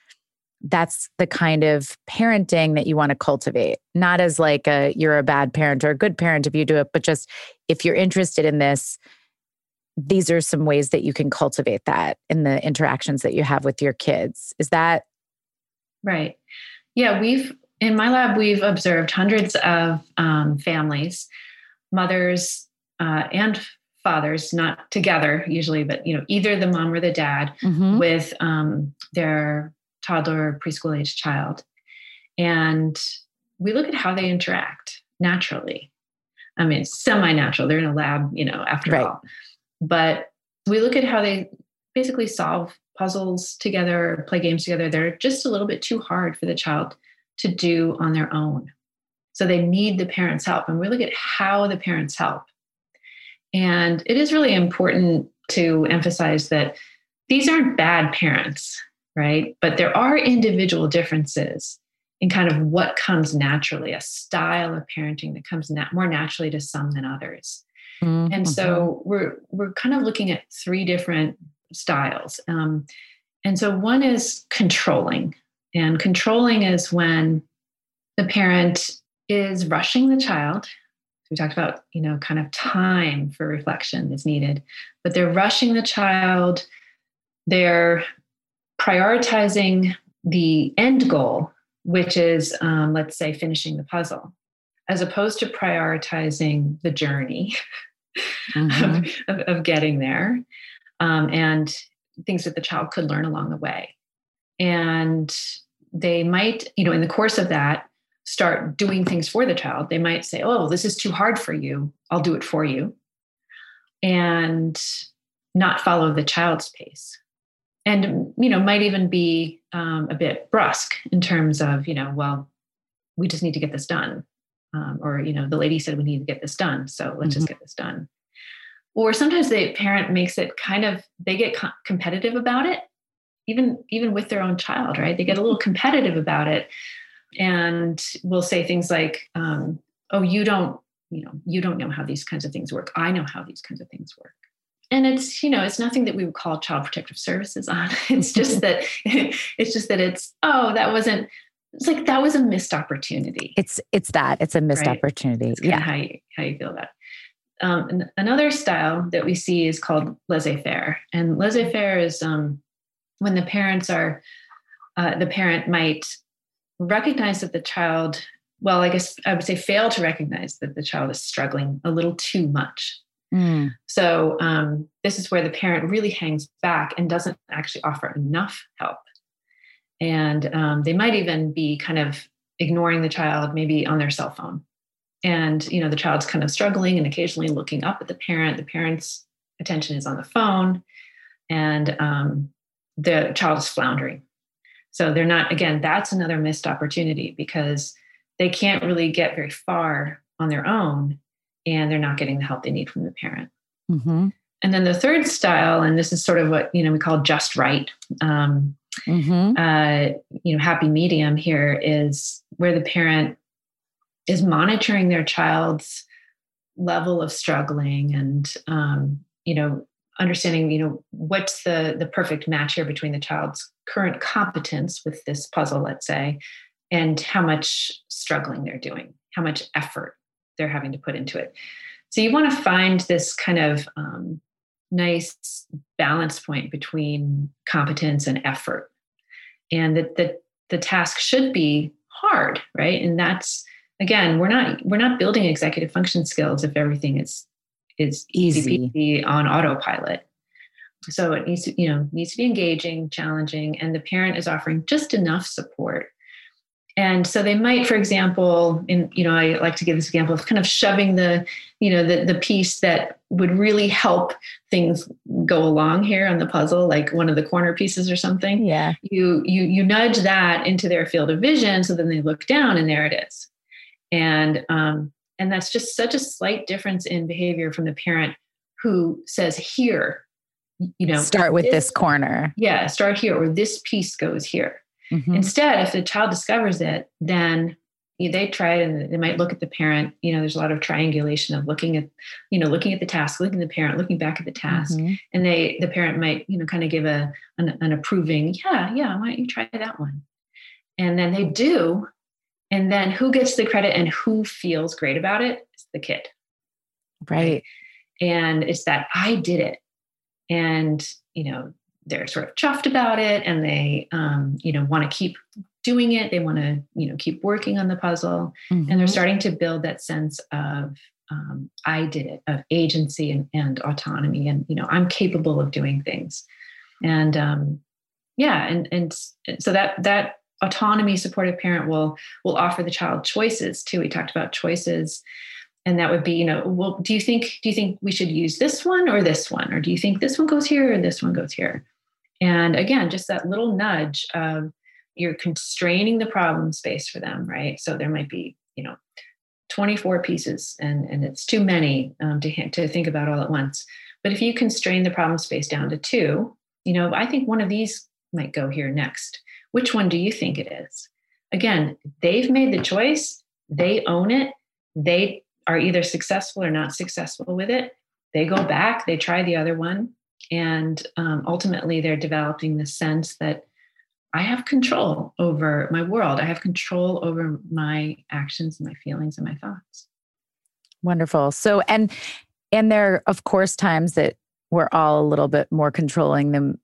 that's the kind of parenting that you want to cultivate. Not as like a you're a bad parent or a good parent if you do it but just if you're interested in this these are some ways that you can cultivate that in the interactions that you have with your kids. Is that right. Yeah we've in my lab we've observed hundreds of um, families mothers uh, and fathers not together usually but you know either the mom or the dad mm-hmm. with um, their toddler preschool age child. And we look at how they interact naturally. I mean semi-natural. They're in a lab you know after right. all. But we look at how they basically solve puzzles together play games together. They're just a little bit too hard for the child to do on their own. So they need the parents help. And we look at how the parents help and it is really important to emphasize that these aren't bad parents, right? But there are individual differences in kind of what comes naturally, a style of parenting that comes nat- more naturally to some than others. Mm-hmm. And so we're we're kind of looking at three different styles. Um, and so one is controlling, and controlling is when the parent is rushing the child we talked about you know kind of time for reflection is needed but they're rushing the child they're prioritizing the end goal which is um, let's say finishing the puzzle as opposed to prioritizing the journey mm-hmm. of, of, of, getting there um, and things that the child could learn along the way and they might you know in the course of that start doing things for the child. They might say, Oh, this is too hard for you. I'll do it for you. And not follow the child's pace. And, you know, might even be um, a bit brusque in terms of, you know, well, we just need to get this done. Um, or, you know, the lady said we need to get this done. So let's mm-hmm. just get this done. Or sometimes the parent makes it kind of, they get co- competitive about it even even with their own child right they get a little competitive about it and will say things like um, oh you don't you know you don't know how these kinds of things work. I know how these kinds of things work. And it's you know it's nothing that we would call child protective services on. It's just that it's just that it's oh that wasn't it's like that was a missed opportunity. It's it's that. It's a missed right? opportunity. Yeah. how you, how you feel about it um, another style that we see is called laissez-faire. And laissez-faire is um, when the parents are uh, the parent might recognize that the child, well, I guess I would say fail to recognize that the child is struggling a little too much. Mm. So um, this is where the parent really hangs back and doesn't actually offer enough help. And um, they might even be kind of ignoring the child, maybe on their cell phone. And you know the child's kind of struggling and occasionally looking up at the parent. The parent's attention is on the phone, and um, the child is floundering. So they're not, again, that's another missed opportunity because they can't really get very far on their own and they're not getting the help they need from the parent. Mm-hmm. And then the third style, and this is sort of what you know we call just right, um, mm-hmm. uh, you know, happy medium here is where the parent is monitoring their child's level of struggling and um, you know understanding you know what's the the perfect match here between the child's current competence with this puzzle let's say and how much struggling they're doing how much effort they're having to put into it. So you want to find this kind of um, nice balance point between competence and effort. And that the, the task should be hard right? And that's again we're not we're not building executive function skills if everything is is easy on autopilot. So it needs to, you know, needs to be engaging, challenging, and the parent is offering just enough support. And so they might, for example, in you know, I like to give this example of kind of shoving the, you know, the the piece that would really help things go along here on the puzzle, like one of the corner pieces or something. Yeah. You you you nudge that into their field of vision, so then they look down and there it is. And um, and that's just such a slight difference in behavior from the parent who says, here, you know, start with this, this corner. Yeah, start here, or this piece goes here. Mm-hmm. Instead, if the child discovers it, then they try it and they might look at the parent you know there's a lot of triangulation of looking at you know looking at the task looking at the parent looking back at the task mm-hmm. and they the parent might you know kind of give a an, an, approving yeah yeah why don't you try that one and then they do and then who gets the credit and who feels great about it is the kid. Right. And it's that I did it. And, you know, they're sort of chuffed about it and they, um, you know, want to keep doing it. They want to, you know, keep working on the puzzle. Mm-hmm. And they're mm-hmm. starting to build that sense of, um, I did it, of agency and, and autonomy. And, you know, I'm capable of doing things. And, um, yeah and and so that that autonomy supportive parent will will offer the child choices too. We talked about choices. And that would be you know well do you think do you think we should use this one or this one? Or do you think this one goes here or this one goes here? And again just that little nudge of you're constraining the problem space for them right? So there might be you know 24 pieces and and it's too many um, to, to think about all at once. But if you constrain the problem space down to two you know i think one of these might go here next which one do you think it is again they've made the choice they own it they are either successful or not successful with it they go back they try the other one and um, ultimately they're developing the sense that I have control over my world. I have control over my actions and my feelings and my thoughts. Wonderful. So, and, and there are, of course, times that we're all a little bit more controlling than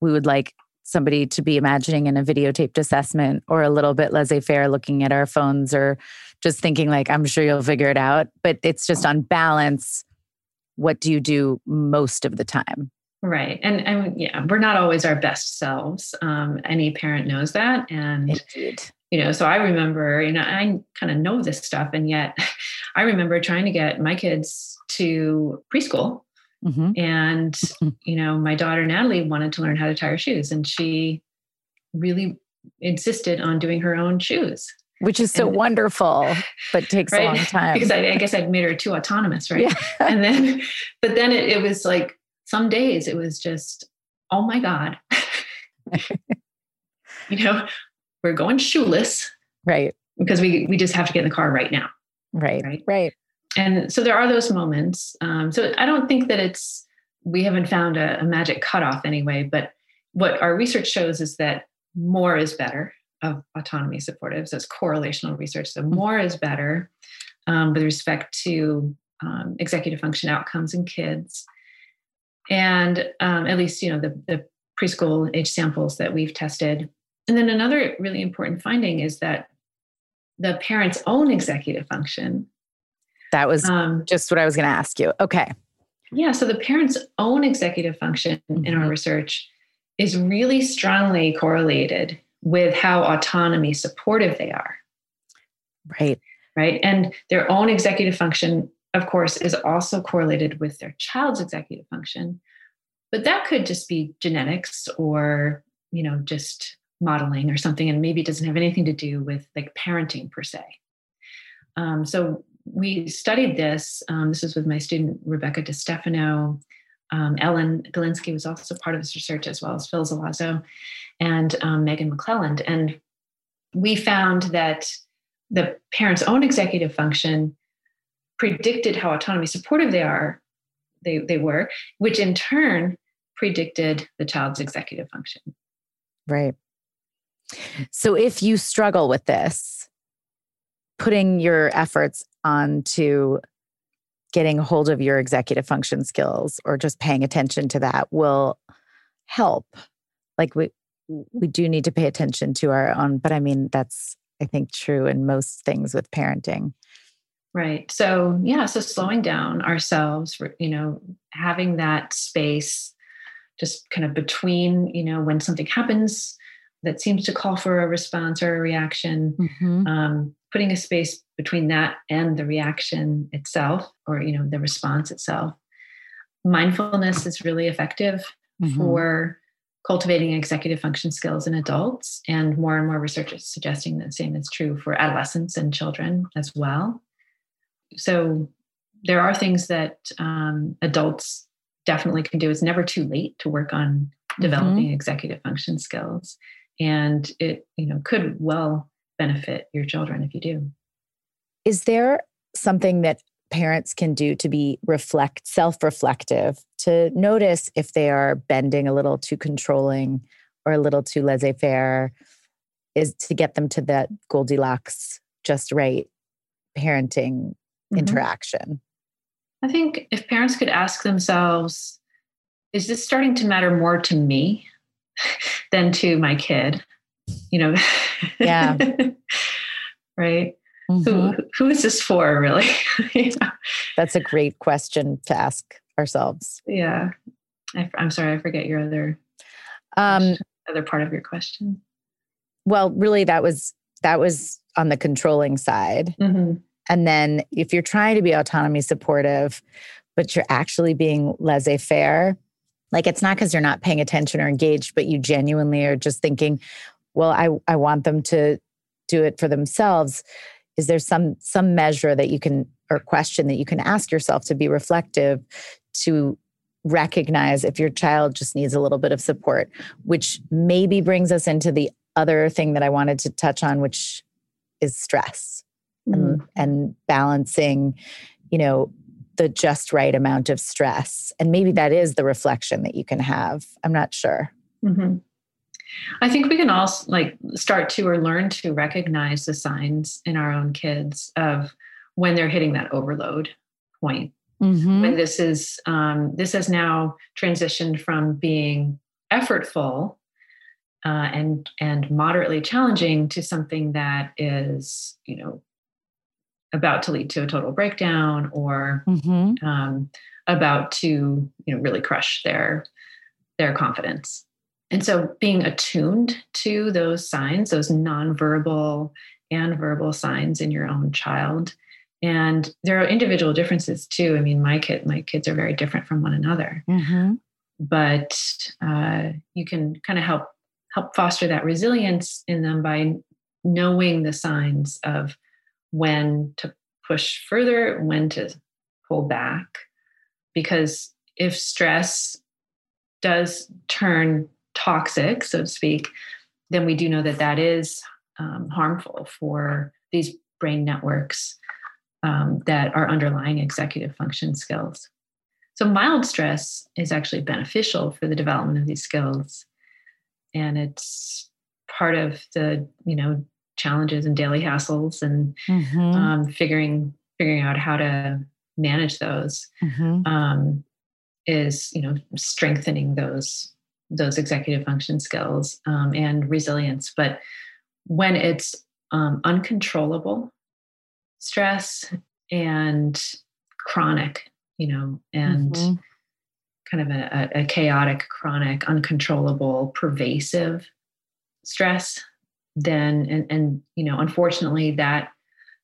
we would like somebody to be imagining in a videotaped assessment or a little bit laissez faire looking at our phones or just thinking, like, I'm sure you'll figure it out. But it's just on balance. What do you do most of the time? Right. And and yeah, we're not always our best selves. Um, any parent knows that. And Indeed. you know, so I remember, you know, I kind of know this stuff. And yet I remember trying to get my kids to preschool. Mm-hmm. And, you know, my daughter Natalie wanted to learn how to tie her shoes. And she really insisted on doing her own shoes. Which is so and, wonderful, but takes right? a long time. because I, I, guess I'd made her too autonomous, right? Yeah. and then, but then it, it was like some days it was just, oh my God. you know, we're going shoeless. Right. Because we we just have to get in the car right now. Right. Right. Right. And so there are those moments. Um, so I don't think that it's we haven't found a, a magic cutoff anyway, but what our research shows is that more is better of autonomy supportive. So it's correlational research. So more is better um, with respect to um, executive function outcomes in kids and um, at least you know the, the preschool age samples that we've tested and then another really important finding is that the parent's own executive function that was um, just what i was going to ask you okay yeah so the parent's own executive function mm-hmm. in our mm-hmm. research is really strongly correlated with how autonomy supportive they are right right and their own executive function of course, is also correlated with their child's executive function. But that could just be genetics or, you know, just modeling or something, and maybe it doesn't have anything to do with like parenting per se. Um, so we studied this. Um, this was with my student Rebecca Distefano. Um, Ellen Galinsky was also part of this research, as well as Phil Zelazo and um, Megan McClelland. And we found that the parent's own executive function predicted how autonomy supportive they are, they, they were, which in turn predicted the child's executive function. Right. So if you struggle with this, putting your efforts onto getting hold of your executive function skills or just paying attention to that will help. Like we we do need to pay attention to our own, but I mean that's I think true in most things with parenting. Right. So, yeah, so slowing down ourselves, you know, having that space just kind of between, you know, when something happens that seems to call for a response or a reaction, mm-hmm. um, putting a space between that and the reaction itself or, you know, the response itself. Mindfulness is really effective mm-hmm. for cultivating executive function skills in adults, and more and more research is suggesting the same is true for adolescents and children as well so there are things that um, adults definitely can do. It's never too late to work on developing mm-hmm. executive function skills, and it you know could well benefit your children if you do. Is there something that parents can do to be reflect self-reflective to notice if they are bending a little too controlling or a little too laissez-faire is to get them to that goldilocks just right parenting mm-hmm. interaction? I think if parents could ask themselves, is this starting to matter more to me than to my kid? You know, yeah. right. Mm-hmm. Who, who is this for, really? That's a great question to ask ourselves. Yeah. I, am sorry, I forget your other. Um, other part of your question? Well, really, that was that was on the controlling side. Mm-hmm. And then if you're trying to be autonomy supportive, but you're actually being laissez faire, like it's not because you're not paying attention or engaged, but you genuinely are just thinking, well, I, I want them to do it for themselves. Is there some some measure that you can or question that you can ask yourself to be reflective to recognize if your child just needs a little bit of support, which maybe brings us into the other thing that I wanted to touch on, which is stress mm-hmm. and, and balancing, you know, the just right amount of stress. And maybe that is the reflection that you can have. I'm not sure. Mm-hmm. I think we can all like start to or learn to recognize the signs in our own kids of when they're hitting that overload point. Mm-hmm. When this is um, this has now transitioned from being effortful uh, and and moderately challenging to something that is you know about to lead to a total breakdown or mm-hmm. um, about to you know really crush their their confidence and so being attuned to those signs those nonverbal and verbal signs in your own child and there are individual differences too i mean my kid my kids are very different from one another mm-hmm. but uh, you can kind of help help foster that resilience in them by knowing the signs of when to push further, when to pull back. Because if stress does turn toxic, so to speak, then we do know that that is um, harmful for these brain networks um, that are underlying executive function skills. So, mild stress is actually beneficial for the development of these skills. And it's part of the, you know, challenges and daily hassles and mm-hmm. um, figuring figuring out how to manage those mm-hmm. um, is you know strengthening those those executive function skills um, and resilience but when it's um, uncontrollable stress and chronic you know and mm-hmm. kind of a, a chaotic chronic uncontrollable pervasive stress then and and you know unfortunately that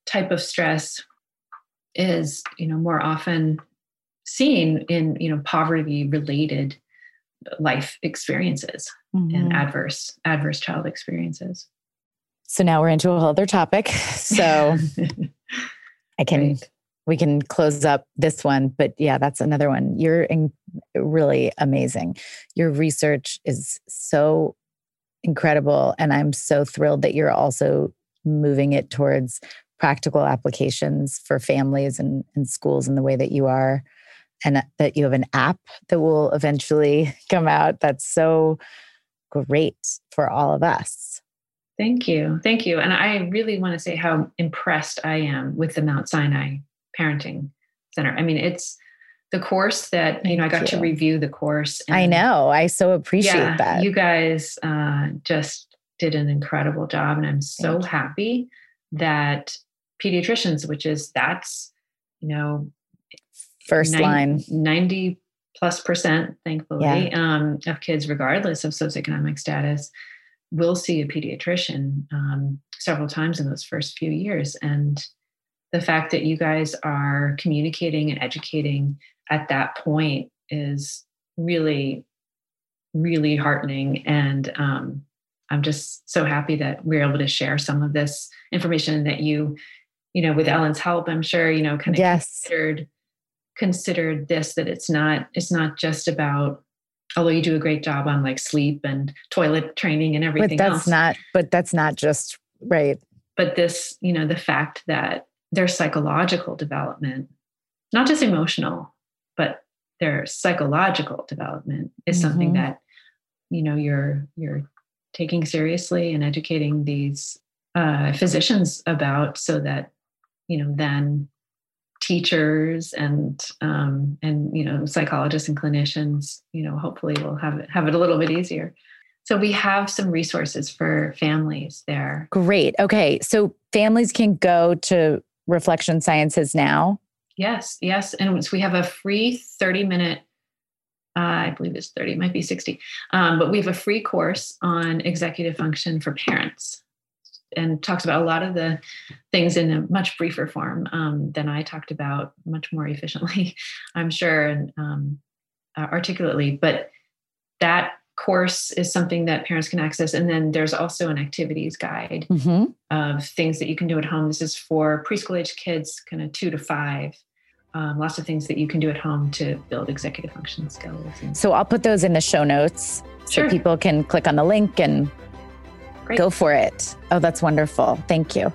type of stress is you know more often seen in you know poverty related life experiences mm-hmm. and adverse adverse child experiences so now we're into a whole other topic so i can right. we can close up this one but yeah that's another one you're in, really amazing your research is so incredible. And I'm so thrilled that you're also moving it towards practical applications for families and, and schools in the way that you are. And that you have an app that will eventually come out. That's so great for all of us. Thank you. Thank you. And I really want to say how impressed I am with the Mount Sinai Parenting Center. I mean, it's the course that you know i got you. to review the course i know i so appreciate yeah, that you guys uh, just did an incredible job and i'm so happy that pediatricians which is that's you know first 90, line 90 plus percent thankfully yeah. um, of kids regardless of socioeconomic status will see a pediatrician um, several times in those first few years and the fact that you guys are communicating and educating at that point is really, really heartening. And um, I'm just so happy that we're able to share some of this information that you, you know, with Ellen's help, I'm sure, you know, kind of yes. considered considered this that it's not it's not just about although you do a great job on like sleep and toilet training and everything but that's else. not but that's not just right but this you know the fact that their psychological development not just emotional but their psychological development is mm-hmm. something that you know you're you're taking seriously and educating these uh, physicians about so that you know then teachers and um, and you know psychologists and clinicians you know hopefully will have it have it a little bit easier. So we have some resources for families there. Great. Okay. So families can go to reflection sciences now? Yes, yes. And we have a free 30 minute uh, I believe it's 30, might be 60. Um, but we have a free course on executive function for parents and talks about a lot of the things in a much briefer form um, than I talked about, much more efficiently, I'm sure, and um, uh, articulately. But that course is something that parents can access. And then there's also an activities guide mm-hmm. of things that you can do at home. This is for preschool age kids, kind of two to five. Um, lots of things that you can do at home to build executive function skills. so I'll put those in the show notes sure. so people can click on the link and Great. go for it. Oh, that's wonderful. Thank you.